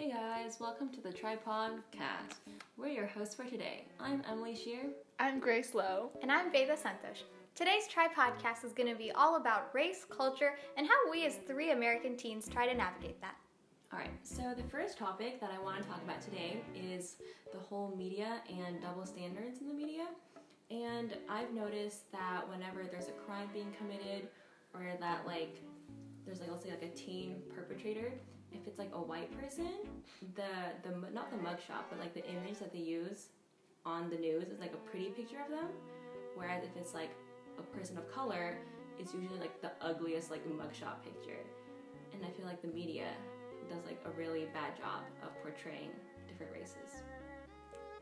Hey guys, welcome to the Tripod Cast. We're your hosts for today. I'm Emily Shear. I'm Grace Lowe. And I'm Veda Santosh. Today's Tri Podcast is going to be all about race, culture, and how we as three American teens try to navigate that. Alright, so the first topic that I want to talk about today is the whole media and double standards in the media. And I've noticed that whenever there's a crime being committed, or that like there's like let's say like a teen perpetrator, if it's like a white person, the the not the mugshot, but like the image that they use on the news is like a pretty picture of them. Whereas if it's like a person of color, it's usually like the ugliest like mugshot picture. And I feel like the media does like a really bad job of portraying different races.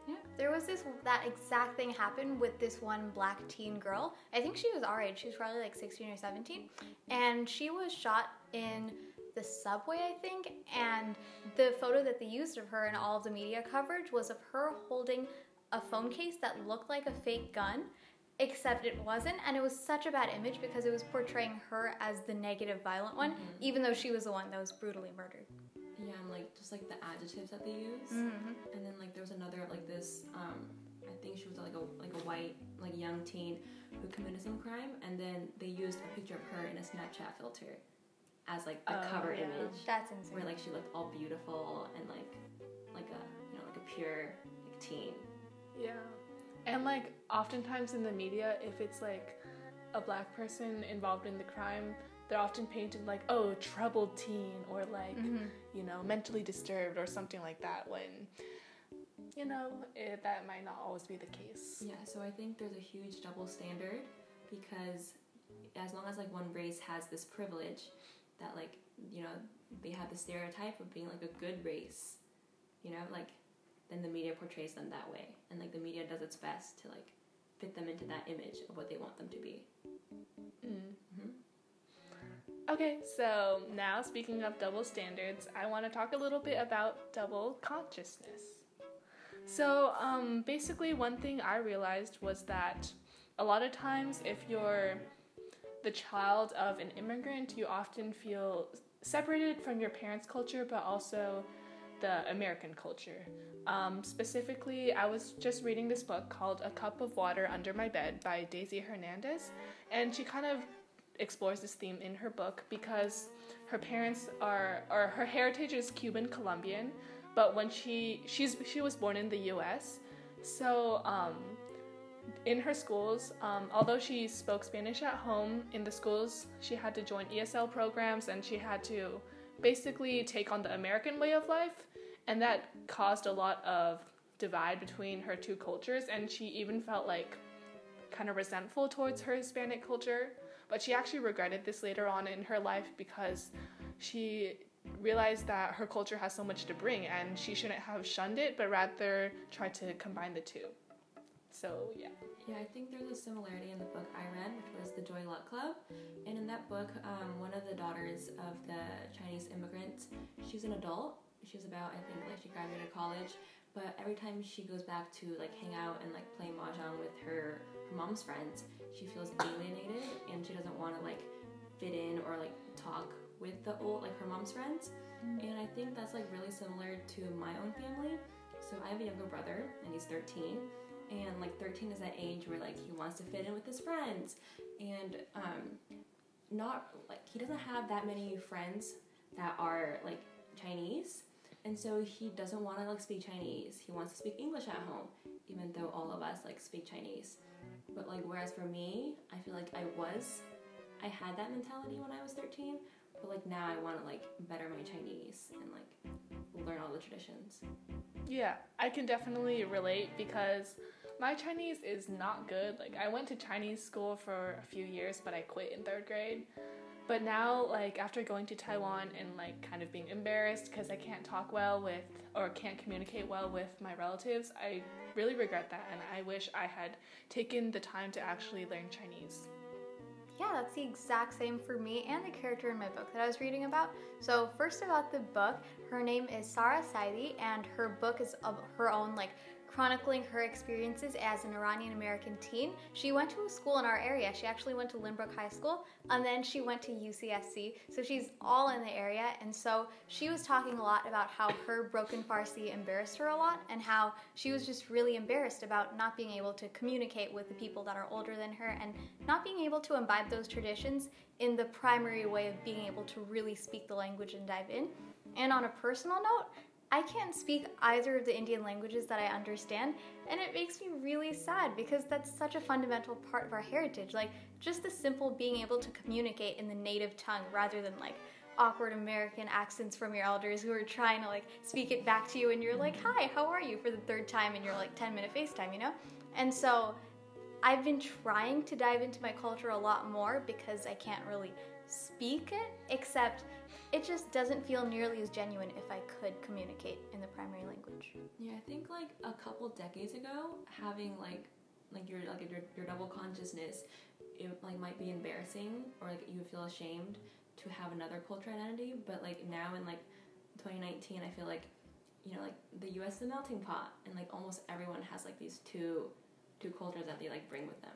Yeah. There was this that exact thing happened with this one black teen girl. I think she was our age. She was probably like 16 or 17, and she was shot in the subway, I think, and the photo that they used of her in all of the media coverage was of her holding a phone case that looked like a fake gun, except it wasn't, and it was such a bad image because it was portraying her as the negative, violent one, Mhm. even though she was the one that was brutally murdered. Yeah, and like just like the adjectives that they use. Mm-hmm. And then like there was another like this um I think she was like a like a white like young teen who committed some crime and then they used a picture of her in a Snapchat filter as like a Oh, cover yeah. image That's insane. where like she looked all beautiful and like like a you know like a pure like teen. Yeah. And like oftentimes in the media, if it's like a black person involved in the crime, they're often painted like, oh, troubled teen or like, Mhm. you know, mentally disturbed or something like that when, you know, it, that might not always be the case. Yeah, so I think there's a huge double standard because as long as like one race has this privilege that like you know they have the stereotype of being like a good race, you know, like then the media portrays them that way, and like the media does its best to like fit them into that image of what they want them to be. Mm. hmm Okay, so now speaking of double standards, I want to talk a little bit about double consciousness. So, um, basically, one thing I realized was that a lot of times, if you're the child of an immigrant, you often feel separated from your parents' culture, but also the American culture. Um, specifically, I was just reading this book called A Cup of Water Under My Bed by Daisy Hernandez, and she kind of explores this theme in her book because her parents are or her heritage is Cuban Colombian, but when she she's she was born in the U.S. So um, in her schools, um, although she spoke Spanish at home, in the schools she had to join ESL programs and she had to basically take on the American way of life, and that caused a lot of divide between her two cultures, and she even felt like kind of resentful towards her Hispanic culture. But she actually regretted this later on in her life because she realized that her culture has so much to bring and she shouldn't have shunned it, but rather tried to combine the two. So, yeah. Yeah, I think there's a similarity in the book I read, which was The Joy Luck Club. And in that book, um, one of the daughters of the Chinese immigrants, she's an adult. She's about, I think, like she graduated college. But every time she goes back to like hang out and like play mahjong with her, her mom's friends, she feels alienated and she doesn't want to like fit in or like talk with the old like her mom's friends. And I think that's like really similar to my own family. So I have a younger brother and he's 13 and like 13 is that age where like he wants to fit in with his friends. And um not like he doesn't have that many friends that are like chinese. And so he doesn't want to like speak chinese. He wants to speak english at home even though all of us like speak chinese. But like whereas for me i feel like i was i had that mentality when i was 13 but like now i want to like better my chinese and like learn all the traditions. Yeah, I can definitely relate because my Chinese is not good. Like, I went to Chinese school for a few years, but I quit in third grade. But now, like, after going to Taiwan and, like, kind of being embarrassed because I can't talk well with or can't communicate well with my relatives, I really regret that and I wish I had taken the time to actually learn Chinese. Yeah, that's the exact same for me and the character in my book that I was reading about. So, first about the book, her name is Sara Saedi, and her book is of her own like chronicling her experiences as an Iranian American teen. She went to a school in our area. She actually went to Lynbrook High School and then she went to UCSC. So she's all in the area. And so she was talking a lot about how her broken Farsi embarrassed her a lot and how she was just really embarrassed about not being able to communicate with the people that are older than her and not being able to imbibe those traditions in the primary way of being able to really speak the language and dive in. And on a personal note, I can't speak either of the Indian languages that I understand, and it makes me really sad because that's such a fundamental part of our heritage. Like, just the simple being able to communicate in the native tongue rather than like awkward American accents from your elders who are trying to like speak it back to you, and you're like, Hi, how are you for the third time in your like 10 minute FaceTime, you know? And so I've been trying to dive into my culture a lot more because I can't really speak it, except it just doesn't feel nearly as genuine if I could communicate in the primary language. Yeah, I think like a couple decades ago, having like like your like your, your double consciousness, it like might be embarrassing or like you would feel ashamed to have another culture identity. But like now in like 2019, I feel like you know like the U.S. is a melting pot, and like almost everyone has like these two two cultures that they like bring with them.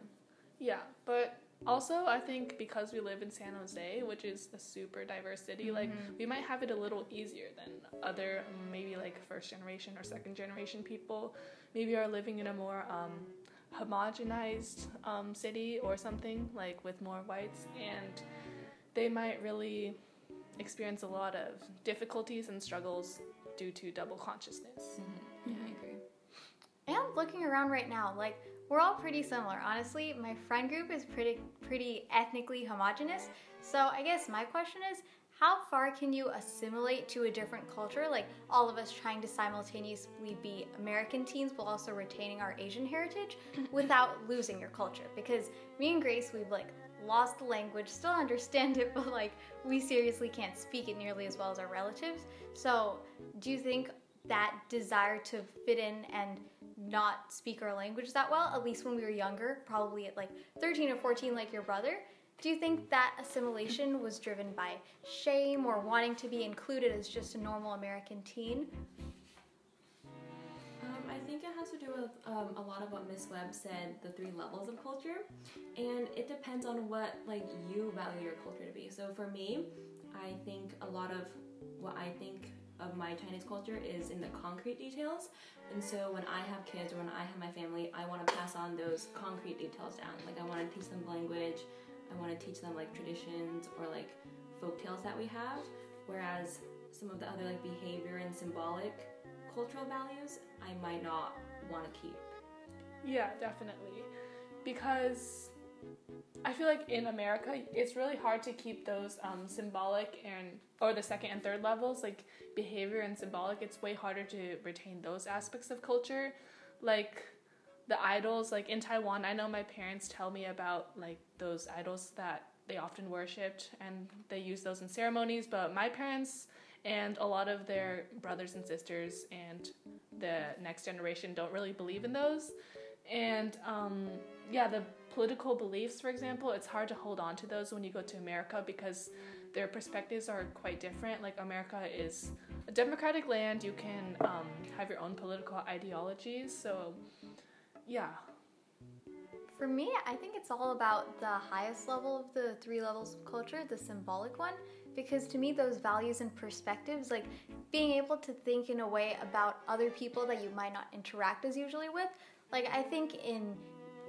Yeah, but also, I think because we live in San Jose, which is a super diverse city, mm-hmm. like we might have it a little easier than other maybe like first generation or second generation people. Maybe are living in a more um, homogenized um, city or something like with more whites, and they might really experience a lot of difficulties and struggles due to double consciousness. Mm-hmm. Yeah, I agree. And looking around right now, like we're all pretty similar. Honestly, my friend group is pretty pretty ethnically homogenous. So I guess my question is how far can you assimilate to a different culture? Like all of us trying to simultaneously be American teens while also retaining our Asian heritage without losing your culture. Because me and Grace, we've like lost the language, still understand it, but like we seriously can't speak it nearly as well as our relatives. So do you think that desire to fit in and not speak our language that well, at least when we were younger, probably at like 13 or 14, like your brother. Do you think that assimilation was driven by shame or wanting to be included as just a normal American teen? Um, I think it has to do with um, a lot of what Miss Webb said, the three levels of culture, and it depends on what like you value your culture to be. So for me, I think a lot of what I think of my Chinese culture is in the concrete details. And so when I have kids or when I have my family, I want to pass on those concrete details down. Like I want to teach them language, I want to teach them like traditions or like folk tales that we have. Whereas some of the other like behavior and symbolic cultural values, I might not want to keep. Yeah, definitely. Because I feel like in America, it's really hard to keep those um, symbolic and or the second and third levels, like behavior and symbolic. It's way harder to retain those aspects of culture, like the idols. Like in Taiwan, I know my parents tell me about like those idols that they often worshipped, and they use those in ceremonies. But my parents and a lot of their brothers and sisters and the next generation don't really believe in those. And um, yeah, the political beliefs, for example, it's hard to hold on to those when you go to America because their perspectives are quite different. Like, America is a democratic land, you can um, have your own political ideologies. So, yeah. For me, I think it's all about the highest level of the three levels of culture, the symbolic one, because to me, those values and perspectives, like being able to think in a way about other people that you might not interact as usually with, like I think in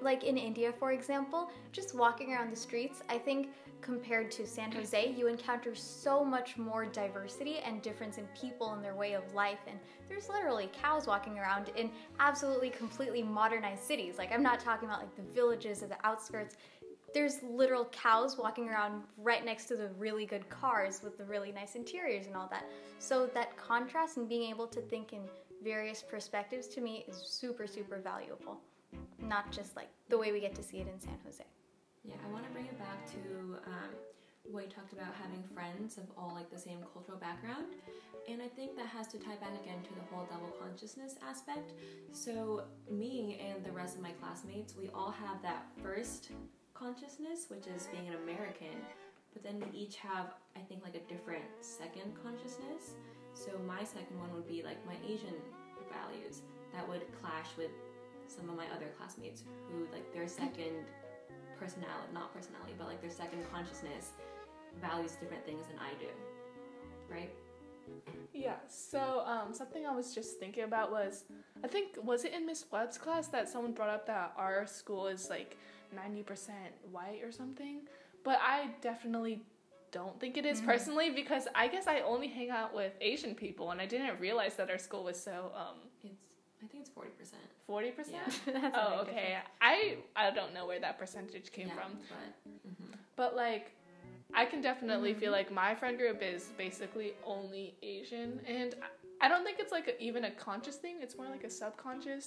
like in India, for example, just walking around the streets, I think compared to San Jose, you encounter so much more diversity and difference in people and their way of life. And there's literally cows walking around in absolutely completely modernized cities. Like, I'm not talking about like the villages or the outskirts. There's literal cows walking around right next to the really good cars with the really nice interiors and all that. So, that contrast and being able to think in various perspectives to me is super, super valuable not just like the way we get to see it in San Jose. Yeah, I want to bring it back to um, what you talked about having friends of all like the same cultural background. And I think that has to tie back again to the whole double consciousness aspect. So, me and the rest of my classmates, we all have that first consciousness, which is being an American, but then we each have, I think, like a different second consciousness. So, my second one would be like my Asian values that would clash with some of my other classmates who like their second personality, not personality, but like their second consciousness values different things than I do. Right? Yeah. So um, something I was just thinking about was, I think was it in Miss Webb's class that someone brought up that our school is like ninety percent white or something, but I definitely don't think it is Mm-hmm. personally because I guess I only hang out with Asian people and I didn't realize that our school was so um It's I think it's forty percent. forty percent. Yeah. That's Oh, okay. I I don't know where that percentage came yeah, from, But mhm. but like I can definitely Mm-hmm. feel like my friend group is basically only Asian, and I- don't think it's like a, even a conscious thing. It's more like a subconscious.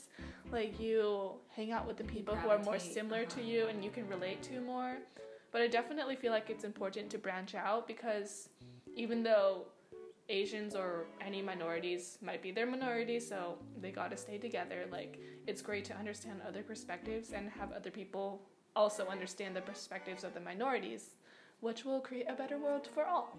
Like you hang out with the people who are more similar to uh-huh. you, and you can relate to more. But I definitely feel like it's important to branch out because even though Asians or any minorities might be their minority, so they gotta stay together. Like it's great to understand other perspectives and have other people also understand the perspectives of the minorities, which will create a better world for all.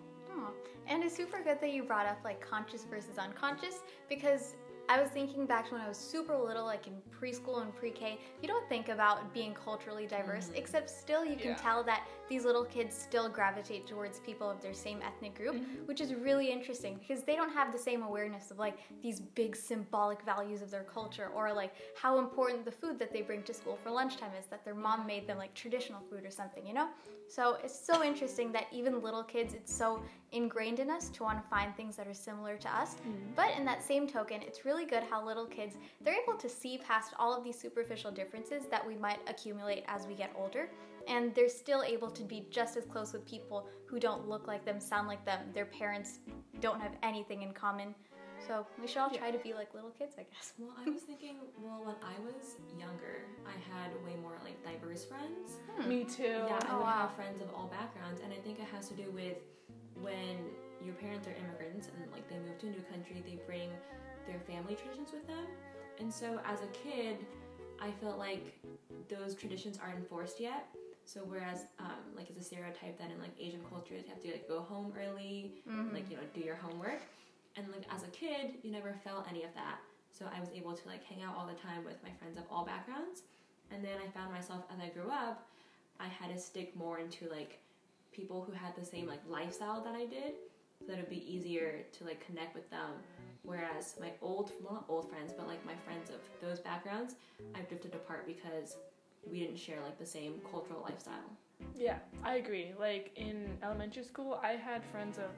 And it's super good that you brought up like conscious versus unconscious because I was thinking back to when I was super little, like in preschool and pre K, you don't think about being culturally diverse, mm-hmm. except still you can Yeah. tell that these little kids still gravitate towards people of their same ethnic group, mm-hmm. which is really interesting because they don't have the same awareness of like these big symbolic values of their culture or like how important the food that they bring to school for lunchtime is that their mom mm-hmm. made them like traditional food or something, you know? So it's so interesting that even little kids, it's so ingrained in us to want to find things that are similar to us. Mm-hmm. But in that same token, it's really good how little kids they're able to see past all of these superficial differences that we might accumulate as we get older. And they're still able to be just as close with people who don't look like them, sound like them. Their parents don't have anything in common. So we should all try to be like little kids, I guess. Well, I was thinking, well, when I was younger, I had way more like diverse friends. Hmm. Me too. Yeah, I Oh, would wow. have friends of all backgrounds, and I think it has to do with when your parents are immigrants and like they move to a new country, they bring their family traditions with them. And so as a kid, I felt like those traditions aren't enforced yet. So whereas um, like it's a stereotype that in like Asian cultures you have to like go home early, like you know do your homework, and like as a kid you never felt any of that. So I was able to like hang out all the time with my friends of all backgrounds, and then I found myself as I grew up, I had to stick more into like people who had the same like lifestyle that I did, so that it'd be easier to like connect with them. Whereas my old, well not old friends, but like my friends of those backgrounds, I've drifted apart because we didn't share like the same cultural lifestyle. Yeah, I agree. Like in elementary school, I had friends of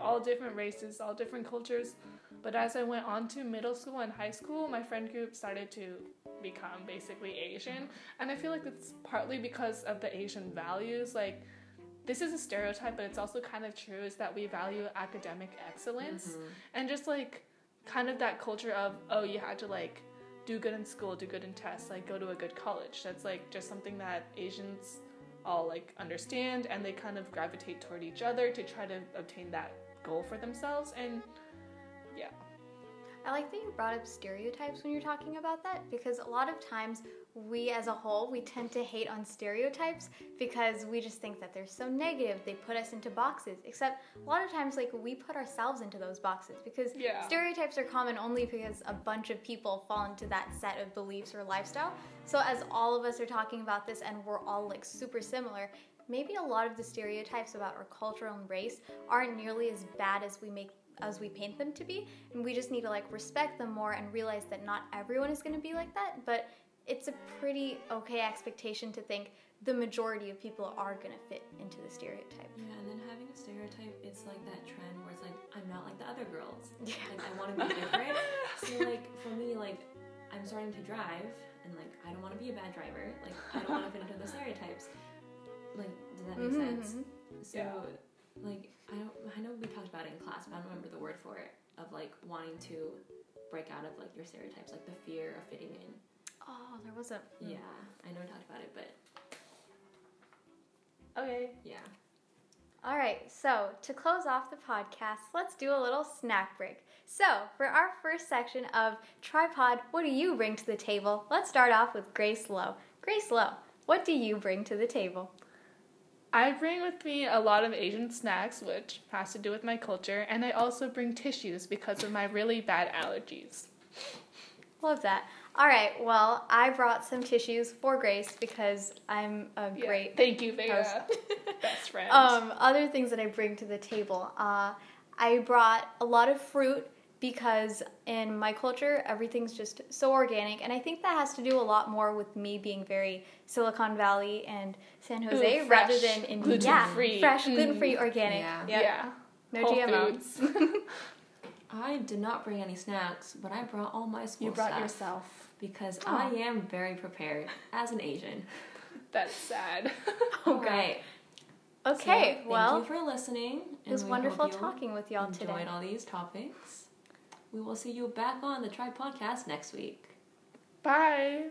all different races, all different cultures. But as I went on to middle school and high school, my friend group started to become basically Asian. And I feel like it's partly because of the Asian values. Like, this is a stereotype, but it's also kind of true is that we value academic excellence mm-hmm. and just like kind of that culture of, oh, you had to like do good in school, do good in tests, like go to a good college. That's like just something that Asians all like understand and they kind of gravitate toward each other to try to obtain that goal for themselves and yeah I like that you brought up stereotypes when you're talking about that because a lot of times we as a whole we tend to hate on stereotypes because we just think that they're so negative they put us into boxes. Except a lot of times like we put ourselves into those boxes because Yeah. stereotypes are common only because a bunch of people fall into that set of beliefs or lifestyle. So as all of us are talking about this and we're all like super similar maybe a lot of the stereotypes about our culture and race aren't nearly as bad as we make as we paint them to be. And we just need to like respect them more and realize that not everyone is going to be like that. But it's a pretty okay expectation to think the majority of people are going to fit into the stereotype Yeah, and then having a stereotype, it's like that trend where it's like I'm not like the other girls. Yeah. Like I want to be different. so like for me, like I'm starting to drive, and like I don't want to be a bad driver. Like I don't want to fit into the stereotypes. Like does that make Mhm, sense? mhm. So Yeah. like I don't I know we talked about it in class, but I don't remember the word for it of like wanting to break out of like your stereotypes, like the fear of fitting in. Oh there was a hmm. Yeah, I know we talked about it, but okay yeah. All right, so to close off the podcast, let's do a little snack break. So, for our first section of Tripod, what do you bring to the table? Let's start off with Grace Lowe. Grace Lowe, what do you bring to the table? i bring with me a lot of asian snacks which has to do with my culture and i also bring tissues because of my really bad allergies Love that. All right. Well, I brought some tissues for Grace because I'm a Yeah. great Thank you, Vega. Best friend. um, other things that I bring to the table. Uh, I brought a lot of fruit because in my culture, everything's just so organic. And I think that has to do a lot more with me being very Silicon Valley and San Jose Ooh, rather than in Yeah, gluten-free. fresh, Mm. gluten free, organic. Yeah. Yep. Yeah. No Whole GMO. Foods. I did not bring any snacks, but I brought all my school you brought stuff yourself. Because Aw. I am very prepared as an Asian. That's sad. Oh, All right. Okay, So, well, thank you for listening. it was wonderful talking with y'all enjoyed today. Enjoyed all these topics. We will see you back on the Try Podcast next week. Bye.